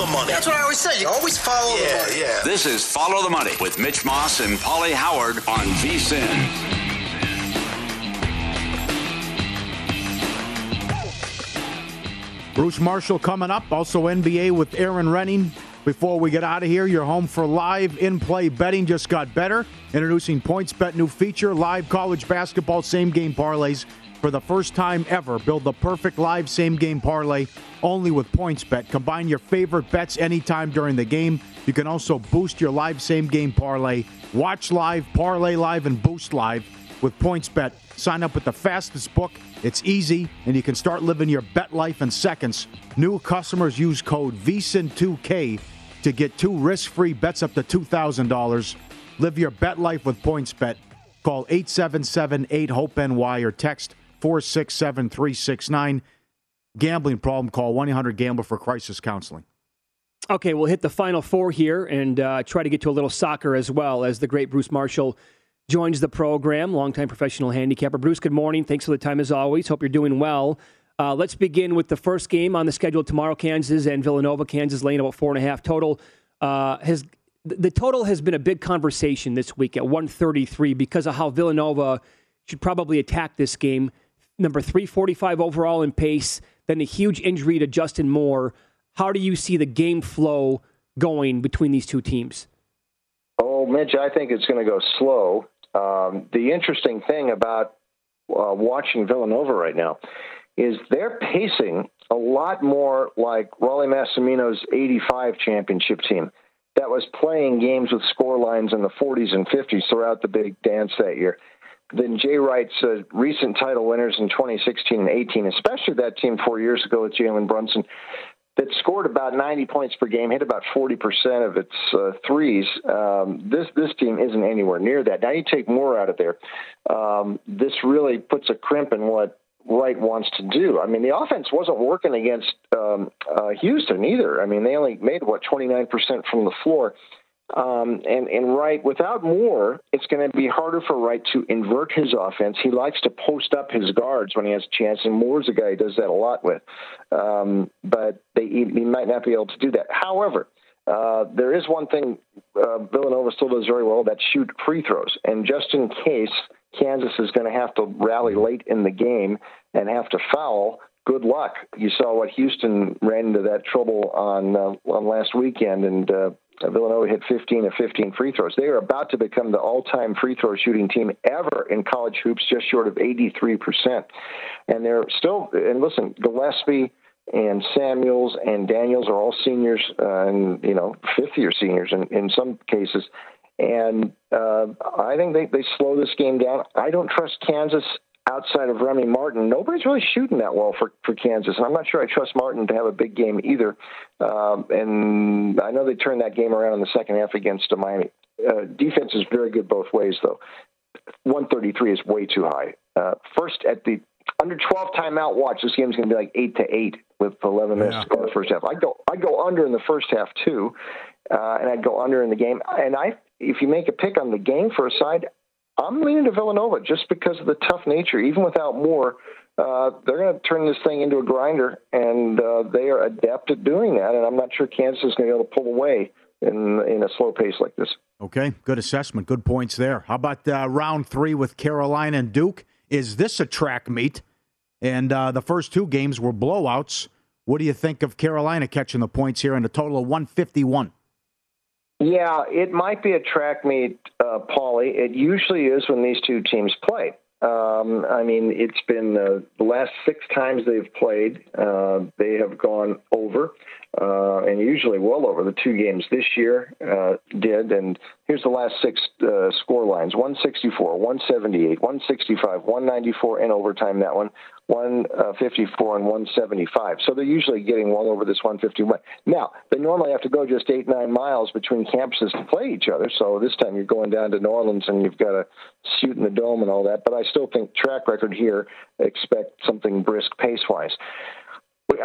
The, money. That's what I always say. You always follow the money. yeah. This is Follow the Money with Mitch Moss and Pauly Howard on VSIN. Bruce Marshall coming up. Also NBA with Erin Rynning. Before we get out of here, you're home for live in-play betting. Just got better. Introducing PointsBet new feature: live college basketball same-game parlays for the first time ever. Build the perfect live same-game parlay only with PointsBet. Combine your favorite bets anytime during the game. You can also boost your live same-game parlay. Watch live, parlay live, and boost live with PointsBet. Sign up with the fastest book. It's easy, and you can start living your bet life in seconds. New customers use code VSIN2K to get two risk-free bets up to $2,000. Live your bet life with PointsBet. Call 877-8-HOPE-NY or text 467-369. Gambling problem, call 1-800-GAMBLER for crisis counseling. Okay, we'll hit the final four here and uh, try to get to a little soccer as well as the great Bruce Marshall joins the program, longtime professional handicapper. Bruce, good morning. Thanks for the time as always. Hope you're doing well. Uh, let's begin with the first game on the schedule tomorrow. Kansas and Villanova. Kansas laying about four and a half total. Uh, has the total has been a big conversation this week at 133 because of how Villanova should probably attack this game. Number 345 overall in pace. Then a huge injury to Justin Moore. How do you see the game flow going between these two teams? Oh, Mitch, I think it's going to go slow. Um, the interesting thing about uh, watching Villanova right now is they're pacing a lot more like Rollie Massimino's 85 championship team that was playing games with score lines in the 40s and 50s throughout the big dance that year than Jay Wright's uh, recent title winners in 2016 and 18, especially that team four years ago with Jalen Brunson that scored about 90 points per game, hit about 40% of its uh, threes. Um, this this team isn't anywhere near that. Now you take more out of there. Um, this really puts a crimp in what Wright wants to do. I mean, the offense wasn't working against um, uh, Houston either. I mean, they only made what 29% from the floor. Um, and, and Wright, without Moore, it's going to be harder for Wright to invert his offense. He likes to post up his guards when he has a chance, and Moore's a guy he does that a lot with. Um, but they, he, might not be able to do that. However, uh, there is one thing uh, Villanova still does very well that's shoot free throws. And just in case Kansas is going to have to rally late in the game and have to foul, good luck. You saw what Houston ran into that trouble on uh, on last weekend, and uh, Villanova hit 15 of 15 free throws. They are about to become the all-time free throw shooting team ever in college hoops, just short of 83 percent. And they're still. And listen, Gillespie and Samuels and Daniels are all seniors, uh, and you know, fifth-year seniors in, in some cases. And uh, I think they, they slow this game down. I don't trust Kansas outside of Remy Martin, nobody's really shooting that well for, for Kansas. And I'm not sure I trust Martin to have a big game either. Um, and I know they turned that game around in the second half against Miami. Uh, defense is very good both ways, though. 133 is way too high. Uh, first, at the under 12 timeout watch, this game's going to be like 8 to 8 with 11 minutes yeah. to go in the first half. I'd go, I'd go under in the first half, too. Uh, and I'd go under in the game. And I, if you make a pick on the game for a side, I'm leaning to Villanova just because of the tough nature. Even without Moore, uh, they're going to turn this thing into a grinder, and uh, they are adept at doing that. And I'm not sure Kansas is going to be able to pull away in in a slow pace like this. Okay, good assessment, good points there. How about uh, round three with Carolina and Duke? Is this a track meet? And uh, the first two games were blowouts. What do you think of Carolina catching the points here in a total of 151? Yeah, it might be a track meet, uh, Paulie. It usually is when these two teams play. Um, I mean, it's been uh, the last six times they've played, uh, they have gone over, uh, and usually well over. The two games this year uh, did, and here's the last six uh, score lines 164, 178, 165, 194 in overtime, that one, 154 and 175. So they're usually getting well over this 151. Now, they normally have to go just eight, nine miles between campuses to play each other. So this time you're going down to New Orleans and you've got to shoot in the dome and all that. But I still think track record here, expect something brisk pace wise.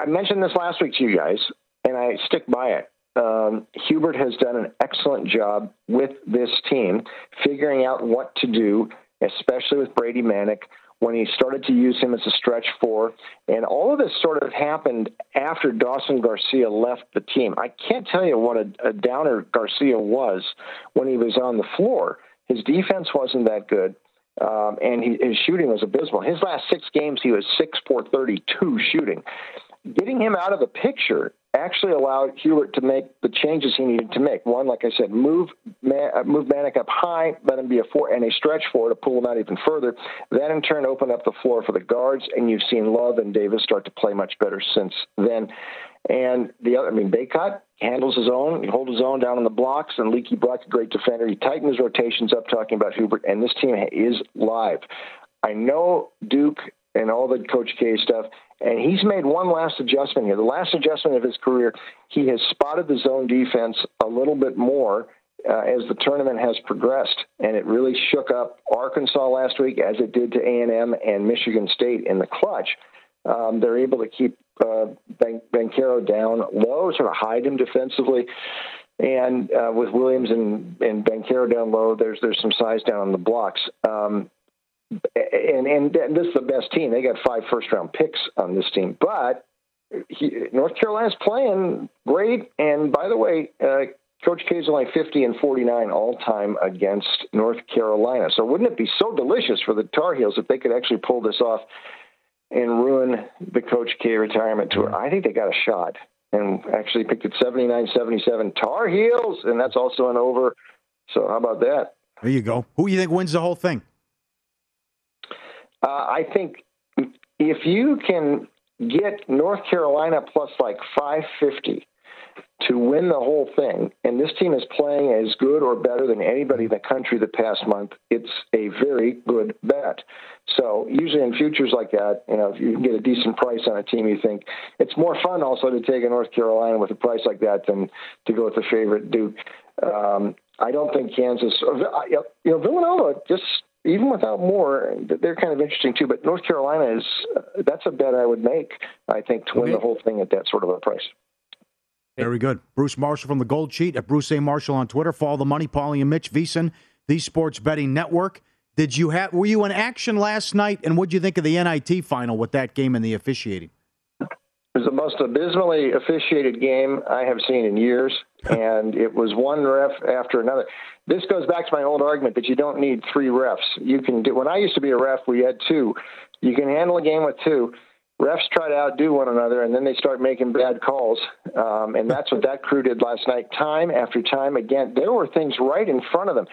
I mentioned this last week to you guys, and I stick by it. Um, Hubert has done an excellent job with this team, figuring out what to do, especially with Brady Manek when he started to use him as a stretch four. And all of this sort of happened after Dawson Garcia left the team. I can't tell you what a, a downer Garcia was when he was on the floor. His defense wasn't that good. Um, and he, his shooting was abysmal. His last six games, he was six thirty two shooting. Getting him out of the picture actually allowed Hubert to make the changes he needed to make. One, like I said, move uh, move Manek up high, let him be a four and a stretch four to pull him out even further. That in turn opened up the floor for the guards, and you've seen Love and Davis start to play much better since then. And the other, I mean, Bacot handles his own, he holds his own down on the blocks, and Leaky Black, a great defender. He tightened his rotations up, talking about Hubert, and this team is live. I know Duke and all the Coach K stuff and he's made one last adjustment here. The last adjustment of his career, he has spotted the zone defense a little bit more uh, as the tournament has progressed, and it really shook up Arkansas last week, as it did to A&M and Michigan State in the clutch. Um, they're able to keep uh, Banchero down low, sort of hide him defensively. And uh, with Williams and, and Banchero down low, there's there's some size down on the blocks. Um, and and this is the best team. They got five first round picks on this team, but he, North Carolina's playing great. And by the way, uh, Coach K is only 50 and 49 all time against North Carolina. So wouldn't it be so delicious for the Tar Heels if they could actually pull this off and ruin the Coach K retirement tour? I think they got a shot and actually picked it 79 77 Tar Heels, and that's also an over. So how about that? There you go. Who do you think wins the whole thing? Uh, I think if you can get North Carolina plus like 550 to win the whole thing, and this team is playing as good or better than anybody in the country the past month, it's a very good bet. So usually in futures like that, you know, if you can get a decent price on a team, you think it's more fun also to take a North Carolina with a price like that than to go with the favorite Duke. Um, I don't think Kansas, you know, Villanova just even without more, they're kind of interesting too. But North Carolina is uh, that's a bet I would make. I think to okay. win the whole thing at that sort of a price. Very good. Bruce Marshall from the Gold Sheet at Bruce A. Marshall on Twitter. Follow the money, Paulie and Mitch VSIN, the Sports Betting Network. Did you have? Were you in action last night? And what did you think of the NIT final with that game and the officiating? It was the most abysmally officiated game I have seen in years, and it was one ref after another this goes back to my old argument that you don't need three refs. You can do. When I used to be a ref, we had two. You can handle a game with two. refs try to outdo one another, and then they start making bad calls. Um, and that's what that crew did last night, time after time again. There were things right in front of them.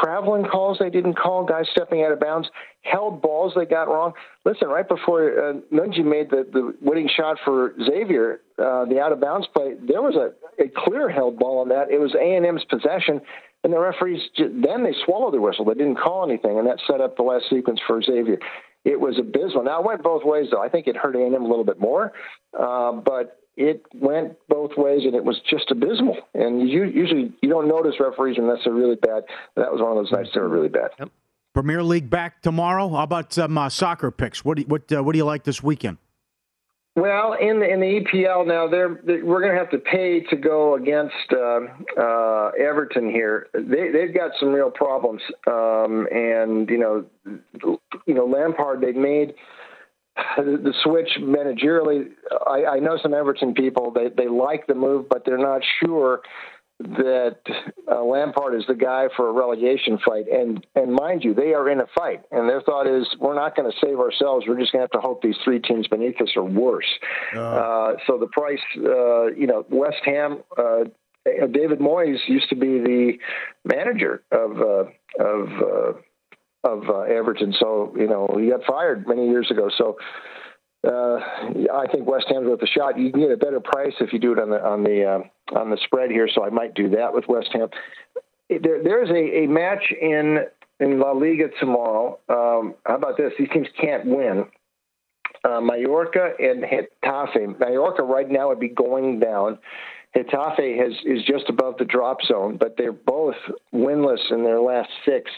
Traveling calls they didn't call, guys stepping out of bounds, held balls they got wrong. Listen, right before uh, Nunge made the, the winning shot for Xavier, uh, the out of bounds play, there was a, a clear held ball on that. It was A and M's possession, and the referees then they swallowed their whistle. They didn't call anything, and that set up the last sequence for Xavier it was abysmal. Now it went both ways, though. I think it hurt A&M a little bit more, uh, but it went both ways, and it was just abysmal. And you usually you don't notice referees unless they're really bad. That was one of those nights that were really bad. Yep. Premier League back tomorrow. How about some uh, soccer picks? What do you, what uh, what do you like this weekend? Well, in the in the EPL now, they're, they're we're going to have to pay to go against uh, uh, Everton here. They they've got some real problems, um, and you know, you know Lampard. They've made the, switch managerially. I, I know some Everton people. They they like the move, but they're not sure that uh, Lampard is the guy for a relegation fight. And and mind you, they are in a fight, and their thought is we're not going to save ourselves. We're just going to have to hope these three teams beneath us are worse. Uh, uh, so the price, uh, you know, West Ham. Uh, David Moyes used to be the manager of uh, of of Everton, so you know he got fired many years ago. So uh, I think West Ham's worth a shot. You can get a better price if you do it on the on the uh, on the spread here. So I might do that with West Ham. There, there's a, a match in in La Liga tomorrow. Um, how about this? These teams can't win. Uh, Mallorca and Getafe. Mallorca right now would be going down. Getafe has is just above the drop zone, but they're both winless in their last six.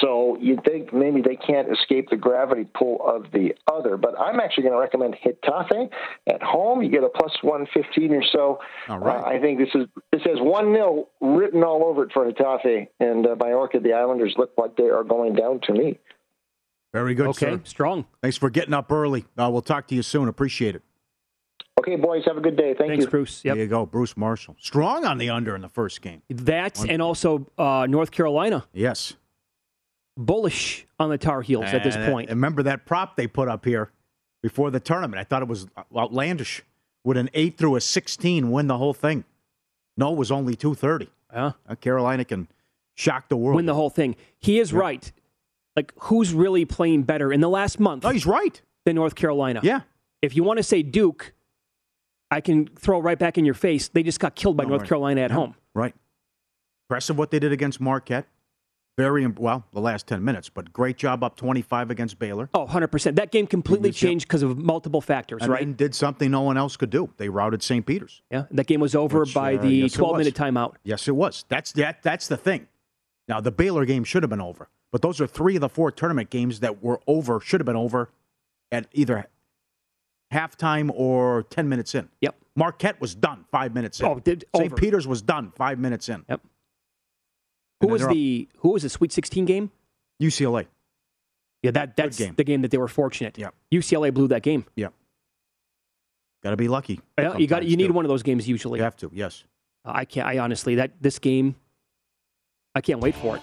So you'd think maybe they can't escape the gravity pull of the other. But I'm actually going to recommend Getafe at home. You get a plus 115 or so. All right. Uh, I think this is this has 1 0 written all over it for Getafe. And uh, Mallorca, the Islanders look like they are going down to me. Very good, okay, sir. strong. Thanks for getting up early. Uh, we'll talk to you soon. Appreciate it. Okay, boys, have a good day. Thank Thanks, you. Bruce. Yep. There you go, Bruce Marshall. Strong on the under in the first game. That and also uh, North Carolina. Yes. Bullish on the Tar Heels at this point. remember that prop they put up here before the tournament? I thought it was outlandish. Would an eight through a sixteen win the whole thing? No, it was only two thirty. Yeah. Uh, Carolina can shock the world. Win the whole thing. He is right. Like, who's really playing better in the last month No, he's right. than North Carolina? Yeah. If you want to say Duke, I can throw right back in your face. They just got killed by No, North right. Carolina at Yeah, home. Right. Impressive what they did against Marquette. Very well, the last 10 minutes, but great job up 25 against Baylor. Oh, 100%. That game completely changed because of multiple factors, And right? and did something no one else could do. They routed St. Peter's. yeah. That game was over Which, by uh, the yes, 12 minute timeout. Yes, it was. That's that. That's the thing. Now the Baylor game should have been over, but those are three of the four tournament games that were over. Should have been over at either halftime or 10 minutes in. Yep. Marquette was done five minutes in. Oh, did- St. Peter's was done five minutes in. Yep. Who was the who was the Sweet 16 game? UCLA? Yeah, that that's game. the game that they were fortunate. Yep. UCLA blew that game. Yeah. Got to be lucky. Yeah, you got you need too. one of those games usually. You have to. Yes. Uh, I can't. I honestly that this game, I can't wait for it.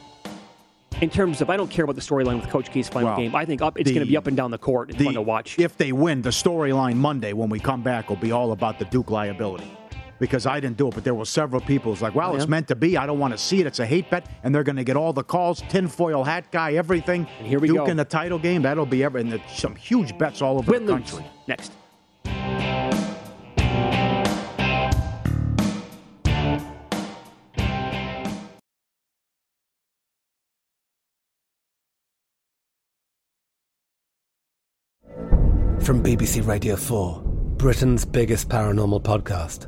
In terms of, I don't care about the storyline with Coach K's final Well, game. I think up it's going to be up and down the court. It's The- fun to watch. If they win, the storyline Monday when we come back will be all about the Duke liability. Because I didn't do it, but there were several people who's like, well, Yeah. it's meant to be. I don't want to see it. It's a hate bet, and they're going to get all the calls, tinfoil hat guy, everything. And here we Duke go. in the title game, that'll be every, and there's some huge bets all over Win the lose next. From BBC Radio 4, Britain's biggest paranormal podcast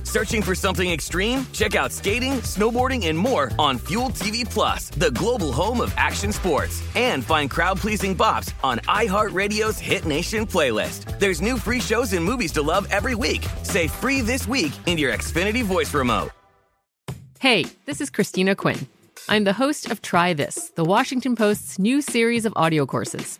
Searching for something extreme? Check out skating, snowboarding, and more on Fuel TV Plus, the global home of action sports. And find crowd-pleasing bops on iHeartRadio's Hit Nation playlist. There's new free shows and movies to love every week. Say free this week in your Xfinity voice remote. Hey, this is Christina Quinn. I'm the host of Try This, the Washington Post's new series of audio courses.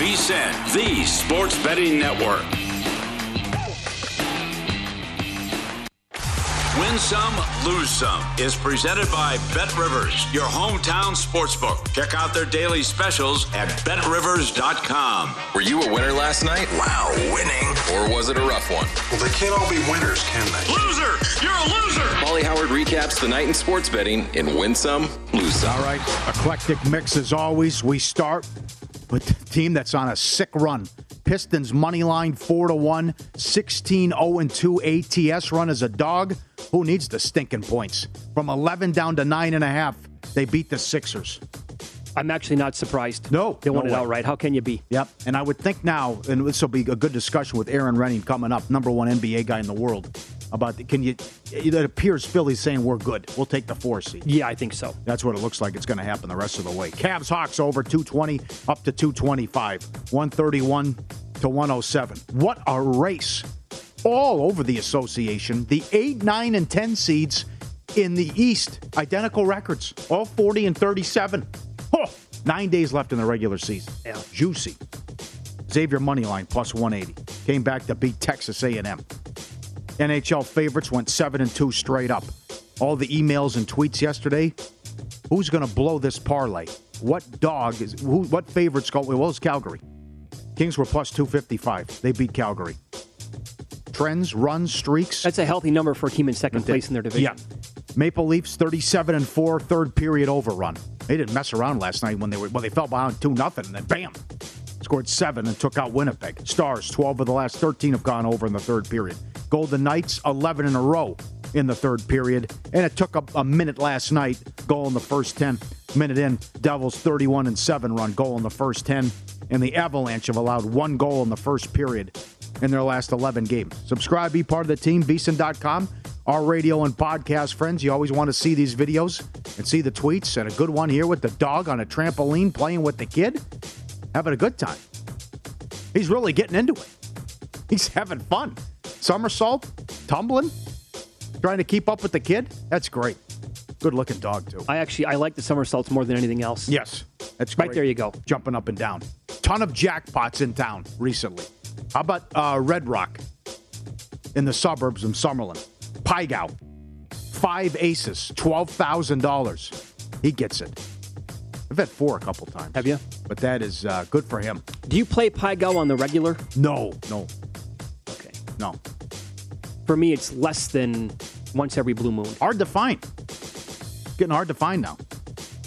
On the sports betting network. Win some, lose some is presented by Bet Rivers, your hometown sportsbook. Check out their daily specials at betrivers.com. Were you a winner last night? Wow, winning. Or was it a rough one? Well, they can't all be winners, can they? Loser! You're a loser! Molly Howard recaps the night in sports betting in Win Some, Lose Some. All right, eclectic mix as always. We start with the team that's on a sick run. Pistons money line 4 to 1, 16 0 2 ATS run as a dog. Who needs the stinking points? From 11 down to 9.5, they beat the Sixers. I'm actually not surprised. No, They won no it way. outright. How can you be? Yep. And I would think now, and this will be a good discussion with Erin Rynning coming up, number one NBA guy in the world, about the, can you, it appears Philly's saying we're good. We'll take the four seed. Yeah, I think so. That's what it looks like it's going to happen the rest of the way. Cavs Hawks over 220 up to 225, 131 to 107. What a race! All over the association. The 8, 9, and 10 seeds in the East, identical records, all 40 and 37. Oh, nine days left in the regular season. Yeah. Juicy. Xavier Moneyline plus 180. Came back to beat Texas A&M. NHL favorites went 7 and 2 straight up. All the emails and tweets yesterday. Who's going to blow this parlay? What dog is who what favorites go well it's Calgary. Kings were plus 255. They beat Calgary. Trends, runs, streaks. That's a healthy number for a team in second place in their division. Yeah. Maple Leafs 37 and 4 third period overrun. They didn't mess around last night when they were well they fell behind 2 nothing and then bam. Scored 7 and took out Winnipeg. Stars 12 of the last 13 have gone over in the third period. Golden Knights 11 in a row in the third period and it took a, a minute last night goal in the first 10 minute in Devils 31 and 7 run goal in the first 10 and the Avalanche have allowed one goal in the first period in their last 11 games. Subscribe, be part of the team, vsin.com. Our radio and podcast friends, you always want to see these videos and see the tweets. And a good one here with the dog on a trampoline playing with the kid, having a good time. He's really getting into it. He's having fun. Somersault, tumbling, trying to keep up with the kid. That's great. Good looking dog, too. I actually I like the somersaults more than anything else. Yes, that's Right great. there you go. Jumping up and down. Ton of jackpots in town recently. How about uh, Red Rock in the suburbs of Summerlin? Pai Gow, five aces, twelve thousand dollars. He gets it. I've had four a couple times. Have you? But that is uh, good for him. Do you play Pai Gow on the regular? No, no, Okay. no. For me, it's less than once every blue moon. Hard to find. Getting hard to find now.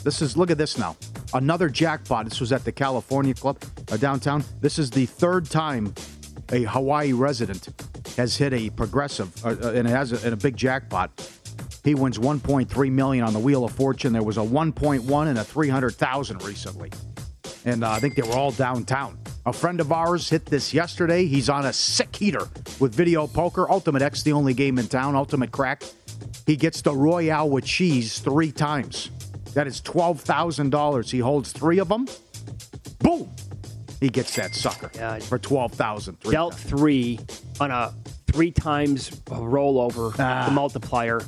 This is look at this now. Another jackpot. This was at the California Club uh, downtown. This is the third time a Hawaii resident has hit a progressive uh, uh, and it has a, and a big jackpot. He wins 1.3 million on the Wheel of Fortune. There was a 1.1 and a 300,000 recently, and uh, I think they were all downtown. A friend of ours hit this yesterday. He's on a sick heater with video poker. Ultimate X, the only game in town. Ultimate Crack. He gets the Royale with cheese three times. That is $12,000. He holds three of them. Boom! He gets that sucker Yeah. for 12000 three Dealt times. three on a three times rollover, Ah. the multiplier.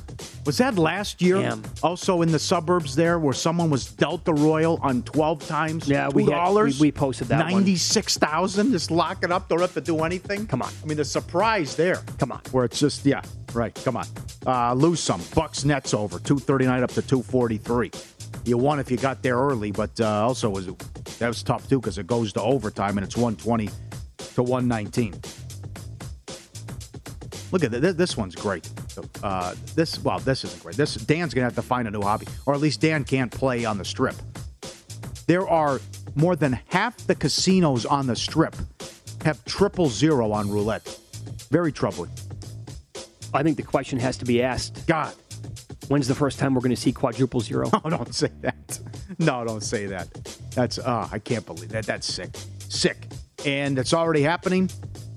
Was that last year? Damn. Also in the suburbs there where someone was dealt the Royal on 12 times? Yeah, we, had, we, we posted that 96,000? Just lock it up. Don't have to do anything? Come on. I mean, the surprise there. Come on. Where it's just, yeah, right. Come on. Uh, lose some. Bucks Nets over. 239 up to 243. You won if you got there early, but uh, also was that was tough too because it goes to overtime and it's 120 to 119. Look at this. This one's great. Uh, this well, this isn't great. This Dan's gonna have to find a new hobby, or at least Dan can't play on the strip. There are more than half the casinos on the strip have triple zero on roulette. Very troubling. I think the question has to be asked. God, When's the first time we're going to see quadruple zero? no, don't say that. No, don't say that. That's uh, I can't believe that. That's sick, sick, and it's already happening.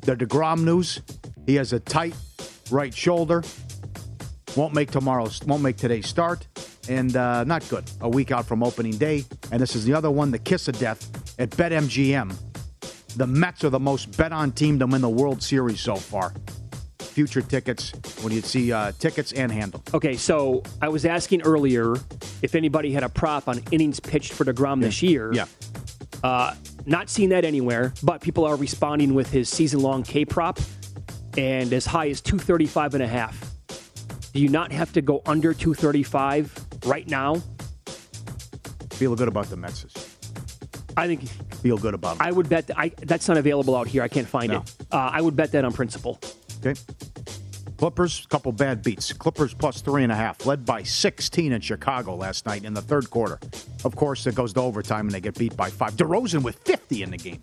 The Degrom news. He has a tight right shoulder. Won't make tomorrow's. Won't make today's start, and uh, not good. A week out from opening day, and this is the other one. The kiss of death at BetMGM. The Mets are the most bet-on team to win the World Series so far. Future tickets when you see uh, tickets and handle. Okay, so I was asking earlier if anybody had a prop on innings pitched for DeGrom this year. Yeah. Uh, not seeing that anywhere, but people are responding with his season long K prop and as high as 235 and a half. Do you not have to go under 235 right now? Feel good about the Mets. I think Feel good about them. I would bet that I, that's not available out here. I can't find No. it. Uh, I would bet that on principle. Okay. Clippers, couple bad beats. Clippers plus three and a half, led by 16 in Chicago last night in the third quarter. Of course, it goes to overtime and they get beat by five. DeRozan with 50 in the game.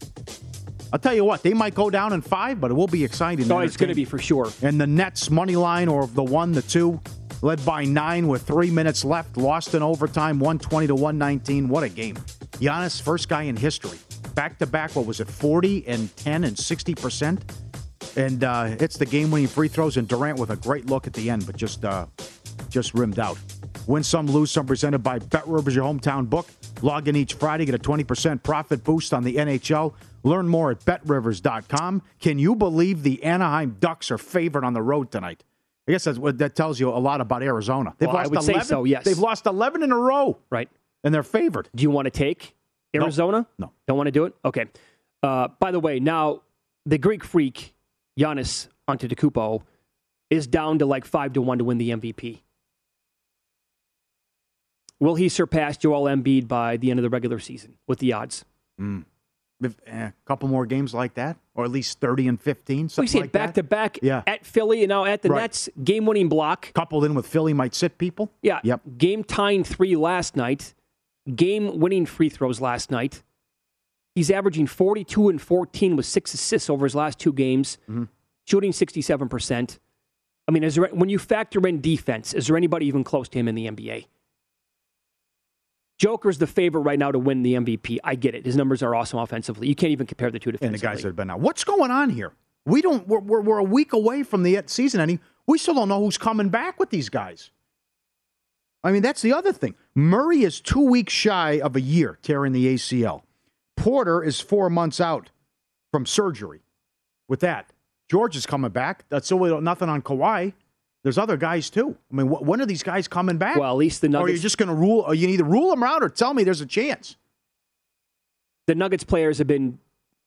I'll tell you what, they might go down in five, but it will be exciting. Oh, it's going to be for sure. And the Nets money line or the one, the two, led by nine with three minutes left, lost in overtime, 120 to 119. What a game. Giannis, first guy in history. Back to back, what was it, 40 and 10 and 60%? And uh, hits the game winning free throws, and Durant with a great look at the end, but just uh, just rimmed out. Win some, lose some, presented by Bet Rivers, your hometown book. Log in each Friday, get a 20% profit boost on the NHL. Learn more at betrivers.com. Can you believe the Anaheim Ducks are favored on the road tonight? I guess that's what that tells you a lot about Arizona. They've Well, I lost would say 11. so, yes. They've lost 11 in a row, Right. and they're favored. Do you want to take Arizona? No. Don't want to do it? Okay. Uh, by the way, now the Greek freak, Giannis Antetokounmpo, is down to like 5 to 1 to win the MVP. Will he surpass Joel Embiid by the end of the regular season with the odds? Eh, a couple more games like that, or at least 30 and 15, We see like it back that. to back Yeah. at Philly and now at the Right. Nets. Game winning block. Coupled in with Philly might sit people. Yeah. Yep. Game tying three last night. Game winning free throws last night. He's averaging 42 and 14 with six assists over his last two games, Mm-hmm. shooting 67%. I mean, is there, when you factor in defense, is there anybody even close to him in the NBA? Joker's the favorite right now to win the MVP. I get it. His numbers are awesome offensively. You can't even compare the two defensively. and the guys that have been out. What's going on here? We don't. We're, we're, we're a week away from the season ending. We still don't know who's coming back with these guys. I mean, that's the other thing. Murray is two weeks shy of a year tearing the ACL. Porter is four months out from surgery. With that, George is coming back. That's still nothing on Kawhi. There's other guys too. I mean, wh- when are these guys coming back? Well, at least the Nuggets. Or are you Nuggets- just going to rule? Or you can either rule them out or tell me there's a chance. the Nuggets players have been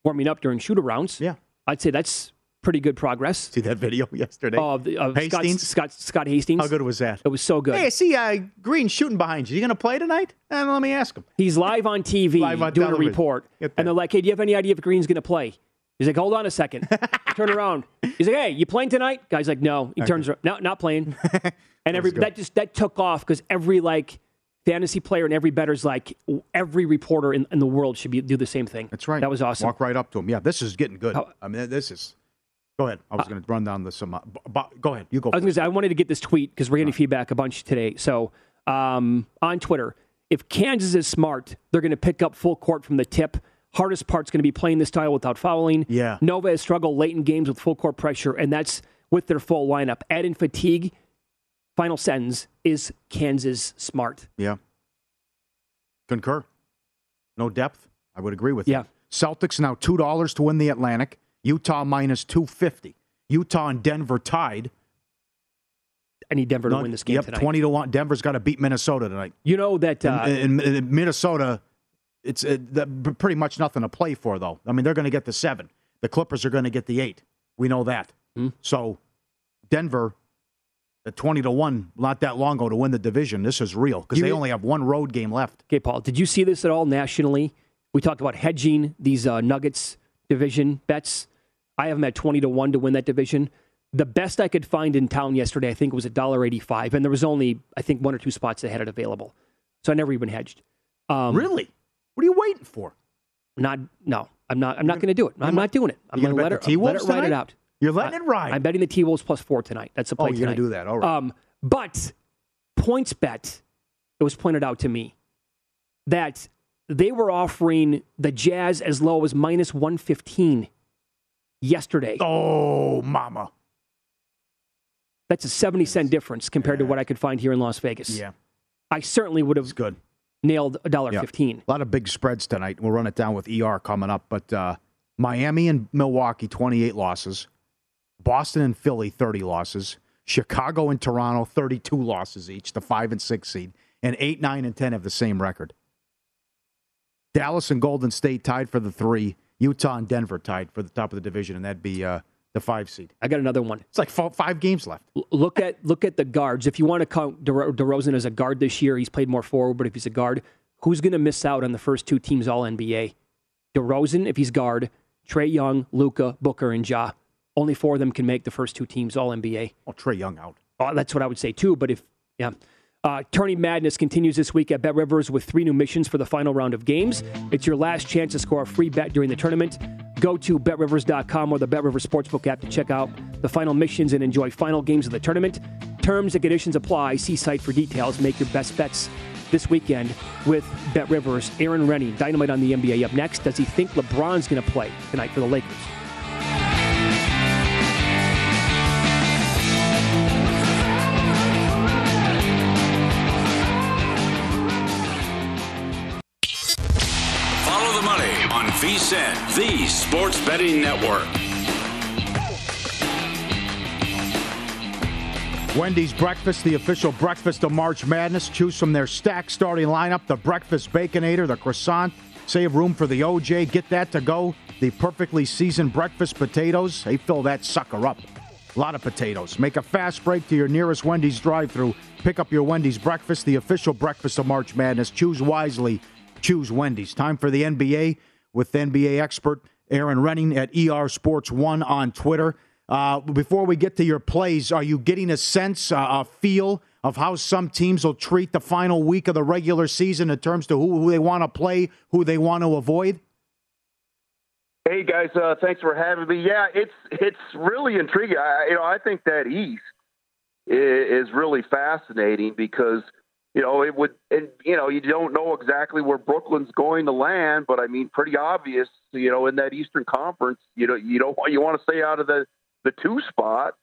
warming up during shoot arounds. Yeah. I'd say that's pretty good progress. See that video yesterday? Of, the- of Scott, Hastings? Scott, Scott Hastings. How good was that? It was so good. Hey, I see uh, Green shooting behind you. You going to play tonight? And let me ask him. He's live on TV Live on doing television. a report. And they're like, hey, do you have any idea if Green's going to play? He's like, hold on a second. Turn around. He's like, hey, you playing tonight? Guy's like, no. He turns around. No, not playing. And every that just that took off because every like fantasy player and every better's like every reporter in, in the world should be do the same thing. That's right. That was awesome. Walk right up to him. Yeah, this is getting good. How- I mean, this is. Go ahead. I was going to run down the some. Uh, b- b- go ahead. You go. I was going to say I wanted to get this tweet because we're getting feedback a bunch today. So um, on Twitter, if Kansas is smart, they're going to pick up full court from the tip. Hardest part's going to be playing this style without fouling. Yeah. Nova has struggled late in games with full court pressure, and that's with their full lineup. Add in fatigue. Final sentence is Kansas smart. Yeah. Concur. No depth. I would agree with Yeah. you. Celtics now two dollars to win the Atlantic. Utah minus two fifty. Utah and Denver tied. I need Denver to No, win this game yep, tonight. twenty to one. Denver's got to beat Minnesota tonight. You know that uh, in, in- in Minnesota, it's uh, the, pretty much nothing to play for, though. I mean, they're going to get the seven. The Clippers are going to get the eight. We know that. Hmm. So, Denver, at twenty to one, not that long ago to win the division. This is real because they only have one road game left. Okay, Paul, did you see this at all nationally? We talked about hedging these uh, Nuggets division bets. I have them at 20 to 1 to win that division. The best I could find in town yesterday, I think, was $1.85, and there was only, I think, one or two spots that had it available. So I never even hedged. Um, Really? What are you waiting for? Not, no, I'm not. I'm not going to do it. I'm not doing it. I'm going to let the let it ride it out. You're letting it ride. I'm betting the T Wolves plus four tonight. That's the Oh, you're gonna do that. All right. Um, but points bet, it was pointed out to me that they were offering the Jazz as low as minus 115 yesterday. Oh, mama. That's a 70 cent difference compared to what I could find here in Las Vegas. Yeah. I certainly would have good. Nailed a dollar Yeah. fifteen. A lot of big spreads tonight. We'll run it down with ER coming up. But uh, Miami and Milwaukee, 28 losses. Boston and Philly, 30 losses. Chicago and Toronto, 32 losses each, the five and six seed. And eight, nine, and 10 have the same record. Dallas and Golden State tied for the three. Utah and Denver tied for the top of the division, and that'd be uh, the five seed. I got another one. It's like five games left. L- Look at look at the guards. If you want to count DeRo- DeRozan as a guard this year, he's played more forward. But if he's a guard, who's going to miss out on the first two teams All NBA? DeRozan, if he's guard, Trae Young, Luka, Booker, and Ja. Only four of them can make the first two teams All NBA. Oh, Trae Young out. Oh, that's what I would say too. But if yeah. Uh, Tourney Madness continues this week at Bet Rivers with three new missions for the final round of games. It's your last chance to score a free bet during the tournament. Go to betrivers.com or the BetRivers Sportsbook app to check out the final missions and enjoy final games of the tournament. Terms and conditions apply. See site for details. Make your best bets this weekend with Bet Rivers. Erin Rynning, dynamite on the NBA up next. Does he think LeBron's going to play tonight for the Lakers? The Sports Betting Network. Wendy's Breakfast, the official breakfast of March Madness. Choose from their stack starting lineup the breakfast baconator, the croissant. Save room for the OJ. Get that to go. The perfectly seasoned breakfast potatoes. They fill that sucker up. A lot of potatoes. Make a fast break to your nearest Wendy's drive through. Pick up your Wendy's breakfast, the official breakfast of March Madness. Choose wisely. Choose Wendy's. Time for the NBA with NBA expert Erin Rynning at ER Sports One on Twitter. Uh, before we get to your plays, are you getting a sense, uh, a feel of how some teams will treat the final week of the regular season in terms to who, who they want to play, who they want to avoid? Hey guys, uh, thanks for having me. Yeah, it's it's really intriguing. I, you know, I think that East is, is really fascinating because you know it would, and you know, you don't know exactly where Brooklyn's going to land, but I mean, pretty obvious. You know, in that Eastern Conference, you know, you don't you want to stay out of the the two spot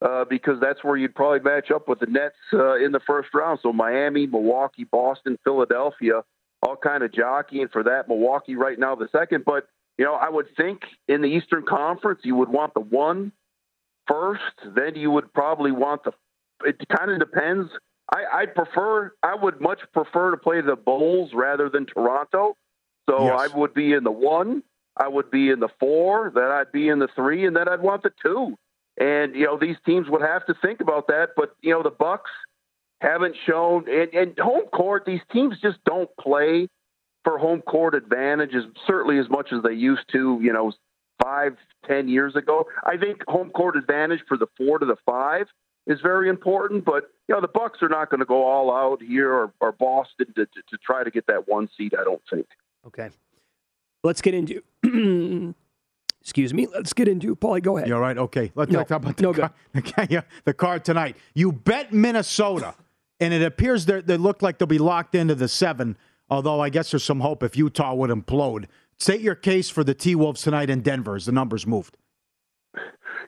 uh, because that's where you'd probably match up with the Nets uh, in the first round. So Miami, Milwaukee, Boston, Philadelphia, all kind of jockeying for that. Milwaukee right now the second, but you know I would think in the Eastern Conference you would want the one first, then you would probably want the. It kind of depends. I, I prefer. I would much prefer to play the Bulls rather than Toronto. So Yes. I would be in the one. I would be in the four. Then I'd be in the three, and then I'd want the two. And you know these teams would have to think about that. But you know the Bucks haven't shown, and, and home court. These teams just don't play for home court advantage as certainly as much as they used to. You know, five, ten years ago. I think home court advantage for the four to the five is very important. But you know the Bucks are not going to go all out here or, or Boston to, to, to try to get that one seed. I don't think. Okay. Let's get into. excuse me. Let's get into. Paulie, go ahead. You're right. Okay. Let's No. talk about the, No, car, yeah, the card tonight. You bet Minnesota, and it appears they they look like they'll be locked into the seven. Although I guess there's some hope if Utah would implode State your case for the T Wolves tonight in Denver as the numbers moved.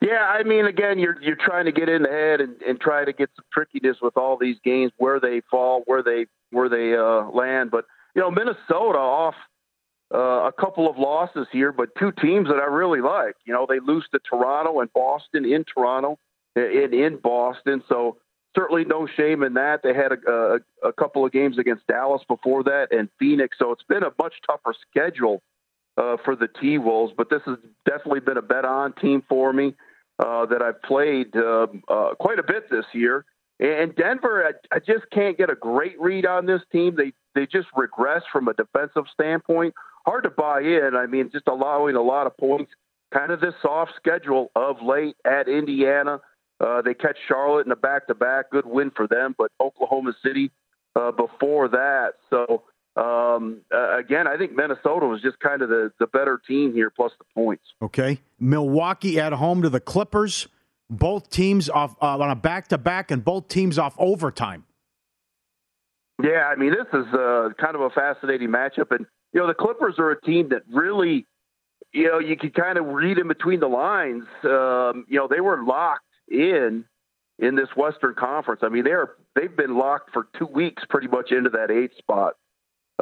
Yeah, I mean, again, you're you're trying to get in the head and, and try to get some trickiness with all these games, where they fall, where they where they uh, land. But you know, Minnesota off uh, a couple of losses here, but two teams that I really like. You know, they lose to Toronto and Boston in Toronto, and in Boston. So certainly no shame in that. They had a, a, a couple of games against Dallas before that and Phoenix. So it's been a much tougher schedule uh, for the T Wolves, but this has definitely been a bet on team for me uh, that I've played uh, uh, quite a bit this year. And Denver, I, I just can't get a great read on this team. They they just regress from a defensive standpoint. Hard to buy in. I mean, just allowing a lot of points. Kind of this soft schedule of late at Indiana. Uh, they catch Charlotte in a back-to-back. Good win for them, but Oklahoma City uh, before that. So um, uh, again, I think Minnesota was just kind of the, the better team here, plus the points. Okay. Milwaukee at home to the Clippers. Both teams off uh, on a back to back, and both teams off overtime. Yeah, I mean, this is uh, kind of a fascinating matchup. And, you know, the Clippers are a team that really, you know, you can kind of read in between the lines. Um, you know, they were locked in in this Western Conference. I mean, they're they've been locked for two weeks pretty much into that eighth spot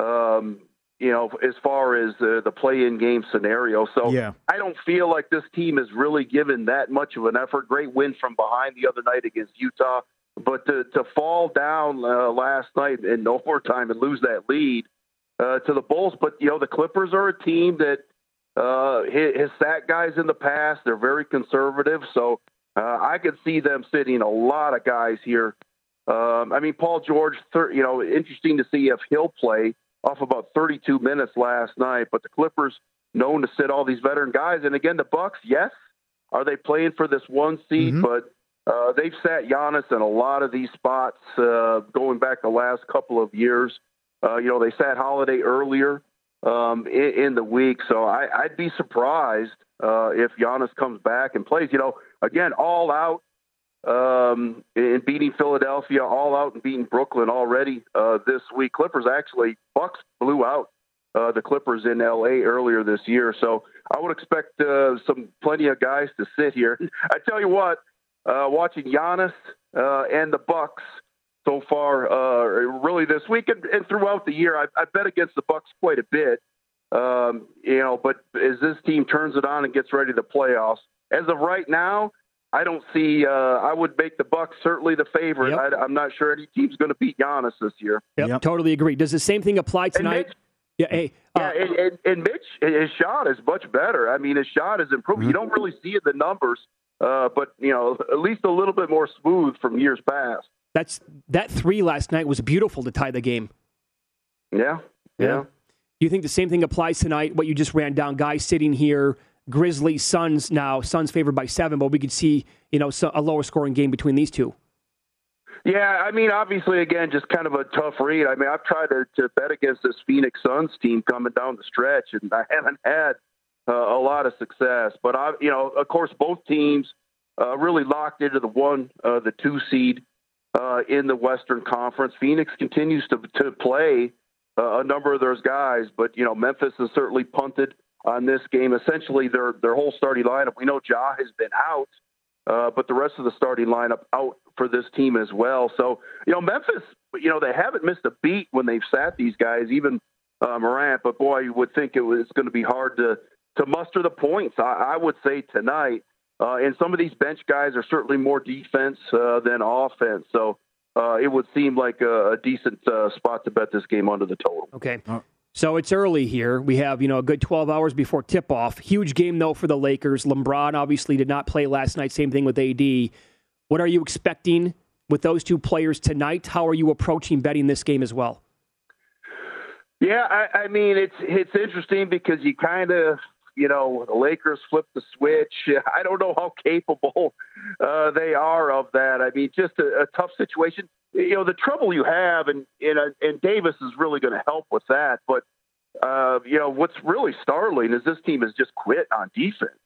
um, you know, as far as uh, the play-in game scenario. So yeah. I don't feel like this team has really given that much of an effort. Great win from behind the other night against Utah, but to, to fall down uh, last night in overtime and lose that lead uh, to the Bulls. But you know, the Clippers are a team that uh, has sat guys in the past. They're very conservative, so uh, I could see them sitting a lot of guys here. Um, I mean, Paul George. Thir- you know, interesting to see if he'll play off about 32 minutes last night. But the Clippers known to sit all these veteran guys, and again, the Bucks, yes, are they playing for this one seed? Mm-hmm. But uh, they've sat Giannis in a lot of these spots uh, going back the last couple of years. Uh, you know, they sat Holiday earlier um, in, in, the week, so I, would be surprised uh, if Giannis comes back and plays. You know, again, all out um, in beating Philadelphia, all out and beating Brooklyn already uh, this week. Clippers actually Bucks blew out uh, the Clippers in L.A. earlier this year, so I would expect uh, some plenty of guys to sit here. I tell you what, uh, watching Giannis uh, and the Bucks so far, uh, really this week and, and throughout the year, I, I bet against the Bucks quite a bit. Um, you know, but as this team turns it on and gets ready to playoffs, as of right now, I don't see. Uh, I would make the Bucks certainly the favorite. Yep. I, am not sure any team's going to beat Giannis this year. Yep, yep, totally agree. Does the same thing apply tonight? Mitch, yeah, hey, uh, yeah, and, and, and, Mitch, his shot is much better. I mean, his shot is improved. Mm-hmm. You don't really see it in the numbers, uh, but you know, at least a little bit more smooth from years past. That's that three last night was beautiful to tie the game. Yeah, yeah. yeah. You think the same thing applies tonight? What you just ran down, guys sitting here Grizzlies, Suns now. Suns favored by seven, but we could see you know a lower scoring game between these two. Yeah, I mean, obviously, again, just kind of a tough read. I mean, I've tried to, to bet against this Phoenix Suns team coming down the stretch, and I haven't had uh, a lot of success. But I, you know, of course, both teams uh, really locked into the one, uh, the two seed uh, in the Western Conference. Phoenix continues to to play uh, a number of those guys, but you know, Memphis has certainly punted on this game. Essentially, their their whole starting lineup. We know Ja has been out, uh, but the rest of the starting lineup out for this team as well. So you know, Memphis, you know, they haven't missed a beat when they've sat these guys, even uh, Morant. But boy, you would think it was going to be hard to to muster the points. I, I would say tonight. Uh, and some of these bench guys are certainly more defense uh, than offense. So uh, it would seem like a, a decent uh, spot to bet this game under the total. Okay. So it's early here. We have, you know, a good 12 hours before tip off. Huge game, though, for the Lakers. LeBron obviously did not play last night. Same thing with AD. What are you expecting with those two players tonight? How are you approaching betting this game as well? Yeah, I, I mean, it's it's interesting because you kind of, you know, the Lakers flipped the switch. I don't know how capable uh, they are of that. I mean, just a, a tough situation you know the trouble you have, and and, and Davis is really going to help with that. But uh, you know what's really startling is this team has just quit on defense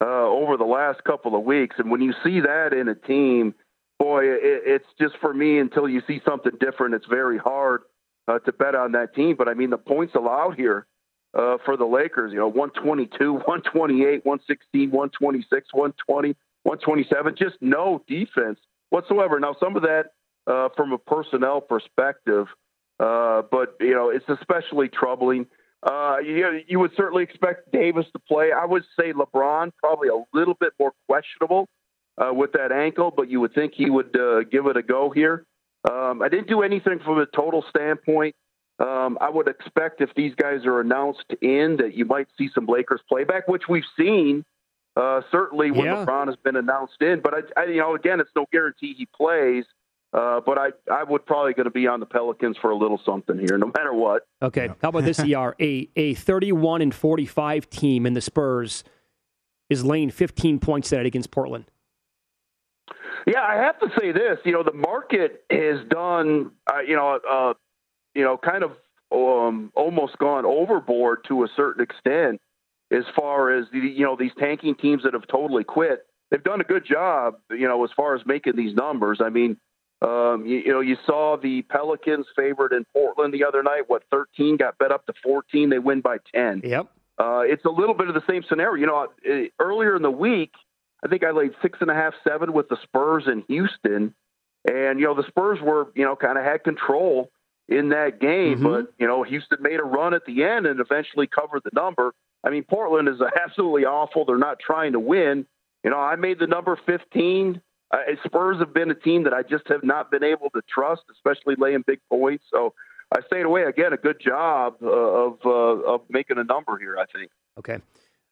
uh, over the last couple of weeks, and when you see that in a team, boy, it, it's just for me until you see something different, it's very hard uh, to bet on that team. But I mean, the points allowed here uh, for the Lakers. You know, 122, 128, 116, 126, 120, 127. Just no defense whatsoever. Now, some of that uh, from a personnel perspective, uh, but you know, it's especially troubling. Uh, you, you would certainly expect Davis to play. I would say LeBron probably a little bit more questionable uh, with that ankle, but you would think he would uh, give it a go here. Um, I didn't do anything from a total standpoint. Um, I would expect if these guys are announced in that you might see some Lakers playback, which we've seen uh, certainly when yeah. LeBron has been announced in. But I, I, you know, again, it's no guarantee he plays. Uh, but I, I would probably going to be on the Pelicans for a little something here, no matter what. Okay, how about this? ER a a thirty one and forty five team in the Spurs is laying fifteen points tonight against Portland. Yeah, I have to say this. You know, the market has done, uh, you know, uh, you know, kind of um, almost gone overboard to a certain extent as far as the, you know these tanking teams that have totally quit. They've done a good job, you know, as far as making these numbers. I mean, um, you, you, know, you saw the Pelicans favored in Portland the other night. What 13 got bet up to 14. They win by 10. Yep. Uh, it's a little bit of the same scenario. You know, uh, earlier in the week, I think I laid six and a half, seven with the Spurs in Houston, and you know the Spurs were you know kind of had control in that game, mm-hmm. but you know Houston made a run at the end and eventually covered the number. I mean, Portland is absolutely awful. They're not trying to win. You know, I made the number 15. Uh, Spurs have been a team that I just have not been able to trust, especially laying big points. So I stayed away. Again, a good job uh, of uh, of making a number here. I think. Okay,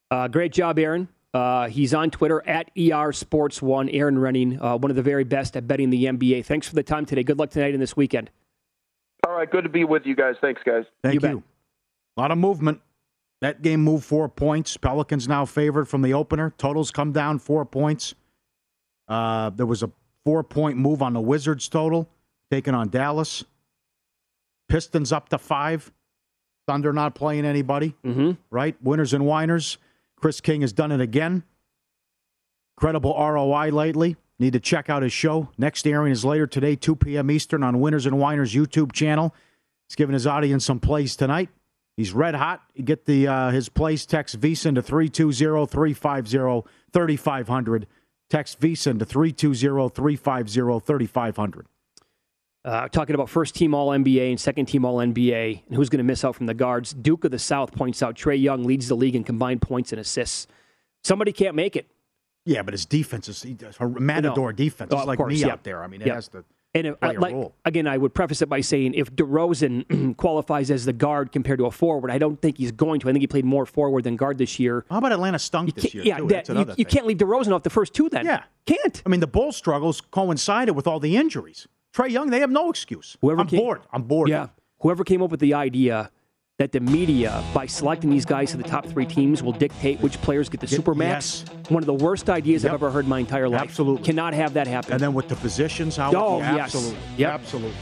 uh, great job, Erin. Uh, he's on Twitter at ER Sports One. Erin Rynning, uh, one of the very best at betting the NBA. Thanks for the time today. Good luck tonight and this weekend. All right, good to be with you guys. Thanks, guys. Thank you. you. A lot of movement. That game moved four points. Pelicans now favored from the opener. Totals come down four points. Uh, there was a four point move on the Wizards total, taken on Dallas. Pistons up to five. Thunder not playing anybody. Mm-hmm. Right? Winners and whiners. Chris King has done it again. Credible ROI lately. Need to check out his show. Next airing is later today, 2 p.m. Eastern on Winners and Whiners YouTube channel. He's giving his audience some plays tonight. He's red hot. You get the uh, his place. Text VSIN to 320-350-3500. Text VSIN to 320-350-3500. Uh, talking about first team All NBA and second team All NBA, and who's going to miss out from the guards. Duke of the South points out Trae Young leads the league in combined points and assists. Somebody can't make it. Yeah, but his defense is he does, matador defense. It's oh, like course, me yeah. out there. I mean, it yeah. has to and if, like, again, I would preface it by saying if DeRozan qualifies as the guard compared to a forward, I don't think he's going to. I think he played more forward than guard this year. How about Atlanta stunk this year? Yeah, too? That, you, you can't leave DeRozan off the first two then. Yeah, can't. I mean, the Bulls' struggles coincided with all the injuries. Trae Young, they have no excuse. Whoever I'm came, bored. I'm bored. Yeah. Whoever came up with the idea that the media, by selecting these guys to the top three teams, will dictate which players get the super max. Yes. One of the worst ideas yep. I've ever heard in my entire life. Absolutely. Cannot have that happen. And then with the positions, how? Oh, yeah, yes. Absolutely. Yep. Absolutely.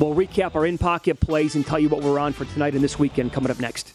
We'll recap our in pocket plays and tell you what we're on for tonight and this weekend coming up next.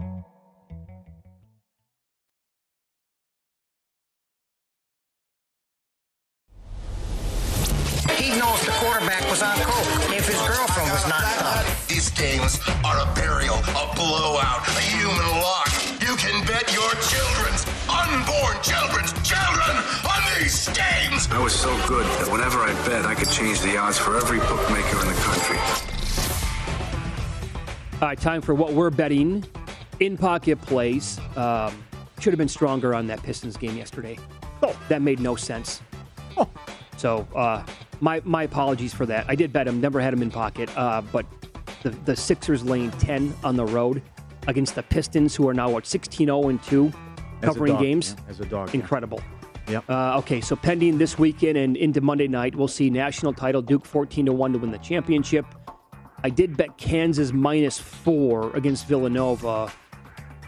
He knows the quarterback was on coke if his girlfriend was knocked up. These games are a burial, a blowout, a human lock. You can bet your children's unborn children's children on these games. I was so good that whenever I bet, I could change the odds for every bookmaker in the country. All right, time for what we're betting. In pocket plays. Um, should have been stronger on that Pistons game yesterday. Oh, that made no sense. Oh. So, uh, my my apologies for that. I did bet him, never had him in pocket, uh, but the, the Sixers lane 10 on the road against the Pistons, who are now, what, 16 0 and 2, covering dog, games? yeah, as a dog, yeah. Incredible. Yep. Uh, okay, so pending this weekend and into Monday night, we'll see national title Duke 14 to 1 to win the championship. I did bet Kansas minus four against Villanova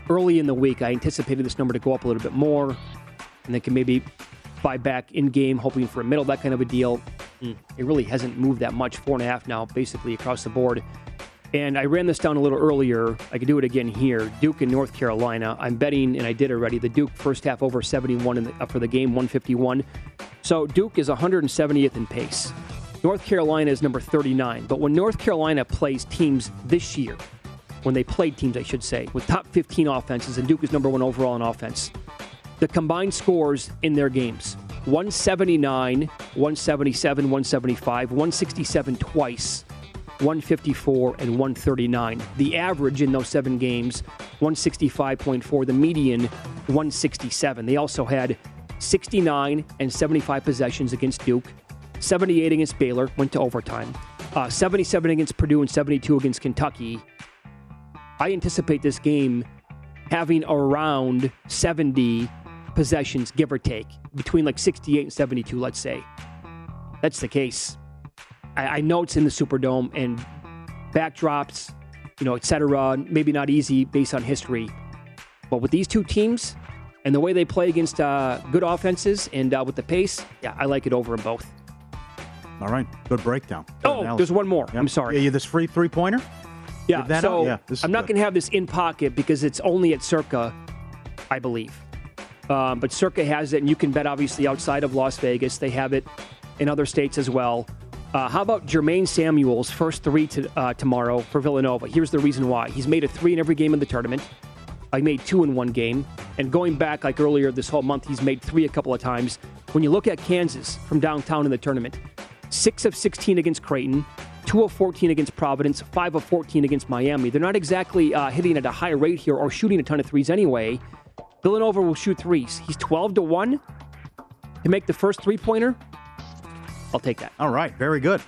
early in the week. I anticipated this number to go up a little bit more, and they can maybe buy back in game, hoping for a middle, that kind of a deal. Mm, It really hasn't moved that much, four and a half now, basically across the board. And I ran this down a little earlier. I could do it again here. Duke in North Carolina. I'm betting, and I did already, the Duke first half over 71 in the, up for the game, 151. So Duke is 170th in pace. North Carolina is number 39. But when North Carolina plays teams this year, when they played teams, I should say, with top 15 offenses, and Duke is number one overall in offense, the combined scores in their games 179, 177, 175, 167 twice, 154, and 139. The average in those seven games, 165.4. The median, 167. They also had 69 and 75 possessions against Duke, 78 against Baylor, went to overtime, uh, 77 against Purdue, and 72 against Kentucky. I anticipate this game having around 70 possessions, give or take, between like 68 and 72, let's say. That's the case. I, I know it's in the Superdome and backdrops, you know, et cetera, maybe not easy based on history. But with these two teams and the way they play against uh, good offenses and uh, with the pace, yeah, I like it over them both. All right, good breakdown. Good Oh, analysis. there's one more. Yep. I'm sorry. Yeah, you this free three pointer? Yeah, so? Yeah, I'm not going to have this in pocket because it's only at Circa, I believe. Um, but Circa has it, and you can bet obviously outside of Las Vegas. They have it in other states as well. Uh, how about Jermaine Samuels' first three to, uh, tomorrow for Villanova? Here's the reason why. He's made a three in every game in the tournament. I made two in one game. And going back like earlier this whole month, he's made three a couple of times. When you look at Kansas from downtown in the tournament, six of 16 against Creighton, two of 14 against Providence, five of 14 against Miami. They're not exactly uh, hitting at a high rate here or shooting a ton of threes anyway. Villanova will shoot threes. He's 12 to 1 to make the first three pointer. I'll take that. All right, very good.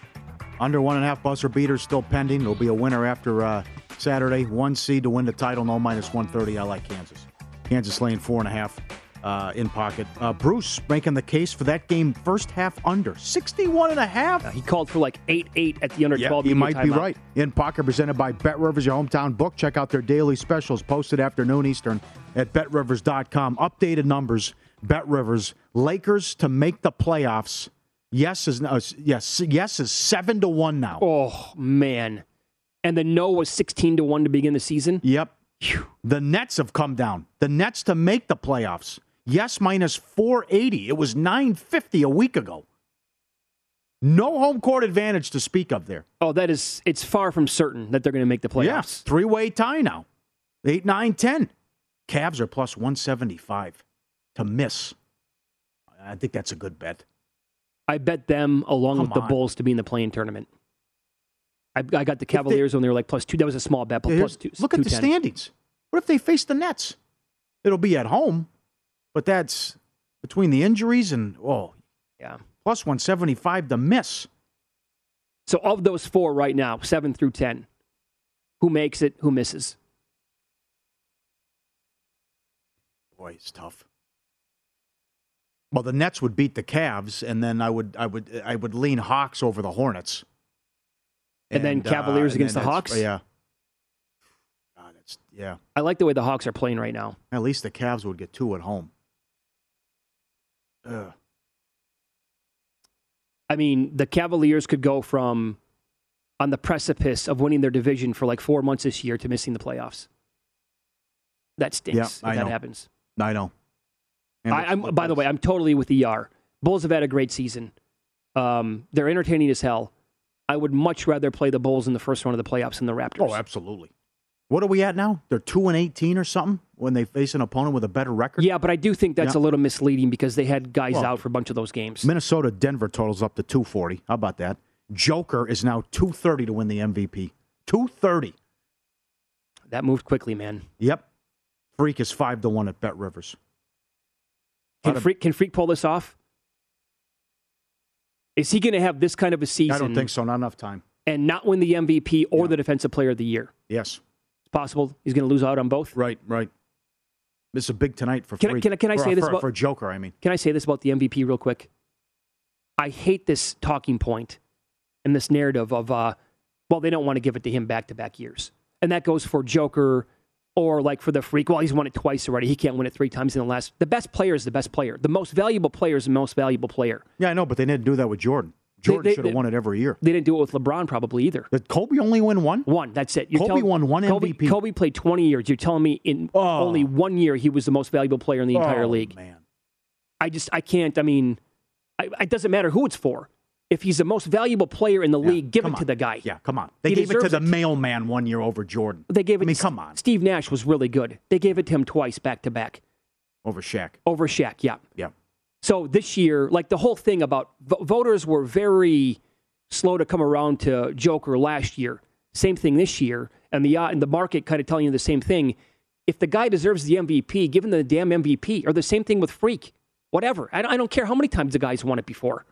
Under one and a half buzzer beaters still pending. There'll be a winner after uh, Saturday. One seed to win the title, no minus 130. I like Kansas. Kansas laying four and a half uh, in pocket. Uh, Bruce making the case for that game first half under 61 and a half. he called for like 8 8 at the under Yeah, 12. you might be right. In pocket presented by Bet Rivers, your hometown book. Check out their daily specials posted afternoon Eastern at betrivers.com. Updated numbers. Bet Rivers. Lakers to make the playoffs. Yes is uh, yes yes is seven to one now. Oh man! And the no was 16 to one to begin the season. Yep. The Nets have come down. The Nets to make the playoffs. Yes minus 480. It was 950 a week ago. No home court advantage to speak of there. Oh, that is. It's far from certain that they're going to make the playoffs. Yeah, three way tie now. Eight, nine, ten. Cavs are plus 175 to miss. I think that's a good bet. I bet them along Come with the. Bulls to be in the play-in tournament. I, I got the Cavaliers when they were like plus two. That was a small bet, but plus two. Look at the standings. What if they face the Nets? It'll be at home, but that's between the injuries and oh, yeah, plus 175 to miss. So of those four right now, seven through ten, who makes it? Who misses? Boy, it's tough. Well, the Nets would beat the Cavs, and then I would I would I would lean Hawks over the Hornets. And then uh, Cavaliers and against the Hawks? Yeah. God, it's yeah. I like the way the Hawks are playing right now. At least the Cavs would get two at home. Ugh. I mean, the Cavaliers could go from on the precipice of winning their division for like four months this year to missing the playoffs. That stinks Yeah, if I that know. happens. I know. I, I'm, by the way, I'm totally with the ER. Bulls have had a great season. Um, they're entertaining as hell. I would much rather play the Bulls in the first round of the playoffs than the Raptors. Oh, absolutely. What are we at now? They're two and eighteen or something when they face an opponent with a better record. Yeah, but I do think that's Yeah. a little misleading because they had guys Well, out for a bunch of those games. Minnesota Denver totals up to two forty. How about that? Joker is now two thirty to win the MVP. Two thirty. That moved quickly, man. Yep. Freak is five to one at Bet Rivers. Can Freak, can Freak pull this off? Is he going to have this kind of a season? I don't think so. Not enough time. And not win the MVP or the Defensive Player of the Year? Yes. Possible he's going to lose out on both. Right. Right. This is a big tonight for Can I- Freak. can I- can I For- say this about- for Joker? I mean, Can I say this about the MVP real quick? I hate this talking point and this narrative of, uh, well, they don't want to give it to him back to back years. And that goes for Joker or like for the freak. Well, he's won it twice already. He can't win it three times in the last. The best player is the best player. The most valuable player is the most valuable player. yeah, I know, but they didn't do that with Jordan. Jordan should have won it every year. They didn't do it with LeBron probably either. Did Kobe only win one? One. That's it. You're Kobe telling- won one Kobe, MVP. Kobe played 20 years. You're telling me in oh. only one year he was the most valuable player in the entire Oh, league. Man. I just I can't. I mean, I, it doesn't matter who it's for. If he's the most valuable player in the league, give it to the guy. Yeah, come on. They He gave it to the mailman one year over Jordan. They gave it. I mean, to- come on. Steve Nash was really good. They gave it to him twice, back to back, Over Shaq. over Shaq. Yeah. Yeah. So this year, like the whole thing about vo- voters were very slow to come around to Joker last year. Same thing this year, and the uh, and the market kind of telling you the same thing. If the guy deserves the MVP, give him the damn MVP. Or the same thing with Freak. Whatever. I I don't care how many times the guy's won it before.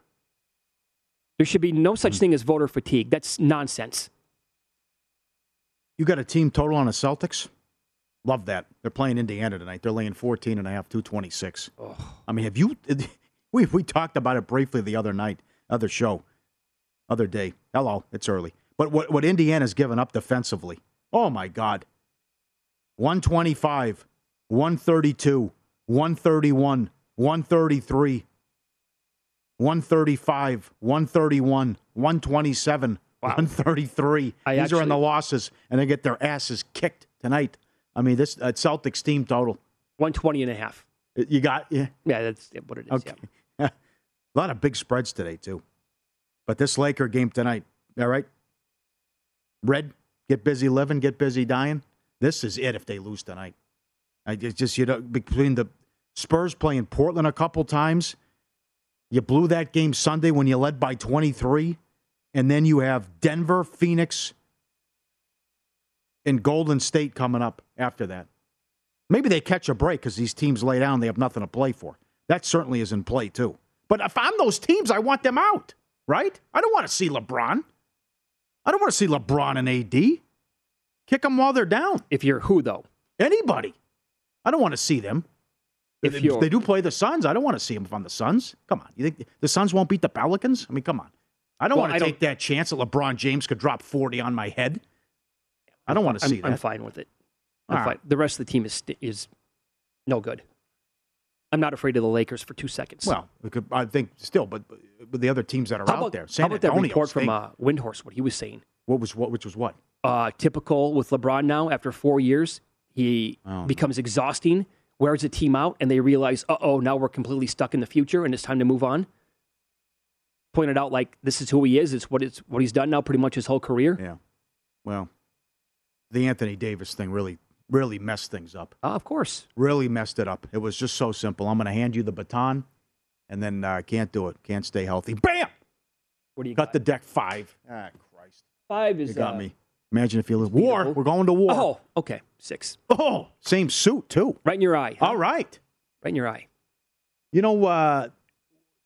There should be no such thing as voter fatigue. That's nonsense. You got a team total on the Celtics? Love that. They're playing Indiana tonight. They're laying 14 and a half, 226. I mean, have you we we talked about it briefly the other night, other show, other day. Hello, it's early. But what what Indiana's given up defensively. Oh my god. 125, 132, 131, 133, 135, 131, 127, 133. I These are in the losses, and they get their asses kicked tonight. I mean, this uh, Celtics team total. 120 and a half. You got yeah. Yeah, that's what it is. Okay. Yeah. a lot of big spreads today too. But this Laker game tonight, all right. Red, get busy living, get busy dying. This is it if they lose tonight. I just you know between the Spurs playing Portland a couple times, you blew that game Sunday when you led by 23, and then you have Denver, Phoenix, and Golden State coming up after that. Maybe they catch a break because these teams lay down, they have nothing to play for. That certainly is in play too. But if I'm those teams, I want them out, right? I don't want to see LeBron. I don't want to see LeBron and AD. Kick them while they're down. If you're who though? Anybody. I don't want to see them. If If, they do play the Suns, I don't want to see them on the Suns. Come on. You think the Suns won't beat the Pelicans? I mean, come on. I don't Well, want to take that chance that LeBron James could drop 40 on my head. I don't want to I'm, see that. I'm fine with it. I'm All fine. right. The rest of the team is is no good. I'm not afraid of the Lakers for two seconds. Well, could, I think still, but, but the other teams that are how out about, there, San how about that report from uh, Windhorst? What he was saying. what was what? Which was what? Uh, typical with LeBron now. After four years, he Oh. becomes exhausting. Wears the team out, and they realize, uh oh, now we're completely stuck in the future, and it's time to move on. Pointed out like this is who he is. It's what it's what he's done now, pretty much his whole career. Yeah. Well, the Anthony Davis thing really really messed things up. Uh, of course. Really messed it up. It was just so simple. I'm going to hand you the baton, and then I uh, can't do it. Can't stay healthy. Bam! What do you got? got? the deck five. Ah, Christ. Five is You got uh, me. Imagine if you lose. War. We're going to war. Oh, okay. Six. Oh, same suit, too. Right in your eye. huh? All right. Right in your eye. You know, uh,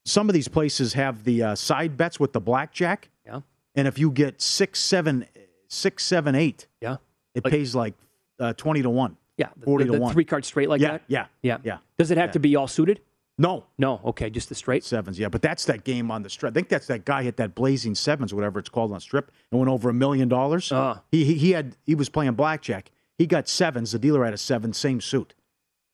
some of these places have the uh, side bets with the blackjack. Yeah. And if you get six, seven, six, seven, eight, Yeah. It Like- pays like uh, 20 to 1. Yeah. The, 40 the, to 1. three card straight like yeah, that? Yeah. Yeah. Yeah. Does it have Yeah. to be all suited? No. No. Okay. Just the straight? Sevens, yeah. But that's that game on the strip. I think that's that guy hit that blazing sevens, whatever it's called on strip, and went over a million dollars. He, he he had he was playing blackjack. He got sevens. The dealer had a seven, same suit.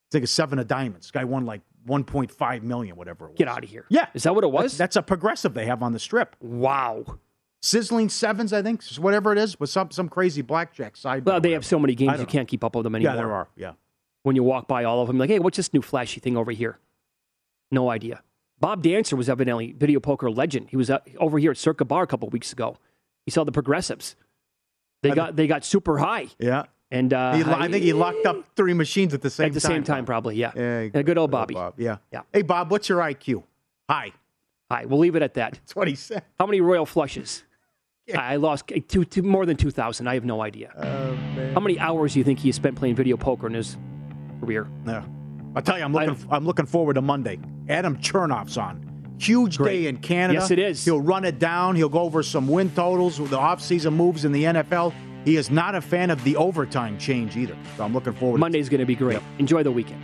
It's like a seven of diamonds. Guy won like 1.5 million, whatever it was. Get out of here. Yeah. Is that what it was? That's, that's a progressive they have on the strip. Wow. Sizzling sevens, I think, whatever it is, with some some crazy blackjack side. Well, they have so many games you know. can't keep up with them anymore. Yeah, there are. Yeah. When you walk by all of them, like, hey, what's this new flashy thing over here? No idea. Bob Dancer was evidently video poker legend. He was uh, over here at Circa Bar a couple weeks ago. He saw the progressives. They I- got they got super high, Yeah. and uh, He, I think he locked up three machines at the same at the time. same time, probably. Yeah. Yeah, Yeah, good old Bobby. Bob. Yeah. Yeah. Hey, Bob, what's your IQ? High. Hi, we'll leave it at that. That's what he said. How many royal flushes? I lost uh, two, two, more than two thousand. I have no idea. Oh, How many hours do you think he has spent playing video poker in his career? Yeah. I'll tell you, I'm looking. I'm looking forward to Monday. Adam Chernoff's on. Huge day in Canada. Yes, it is. He'll run it down. He'll go over some win totals, the offseason moves in the NFL. He is not a fan of the overtime change either. So I'm looking forward. Monday's going to be great. Enjoy the weekend.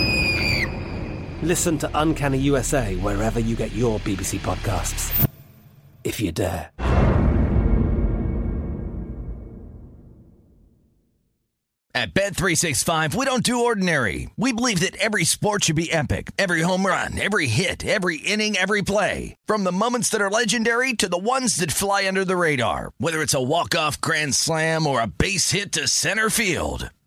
Listen to Uncanny USA wherever you get your BBC podcasts, if you dare. At Bet365, we don't do ordinary. We believe that every sport should be epic. Every home run, every hit, every inning, every play. From the moments that are legendary to the ones that fly under the radar. Whether it's a walk-off grand slam or a base hit to center field.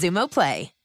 Xumo Play.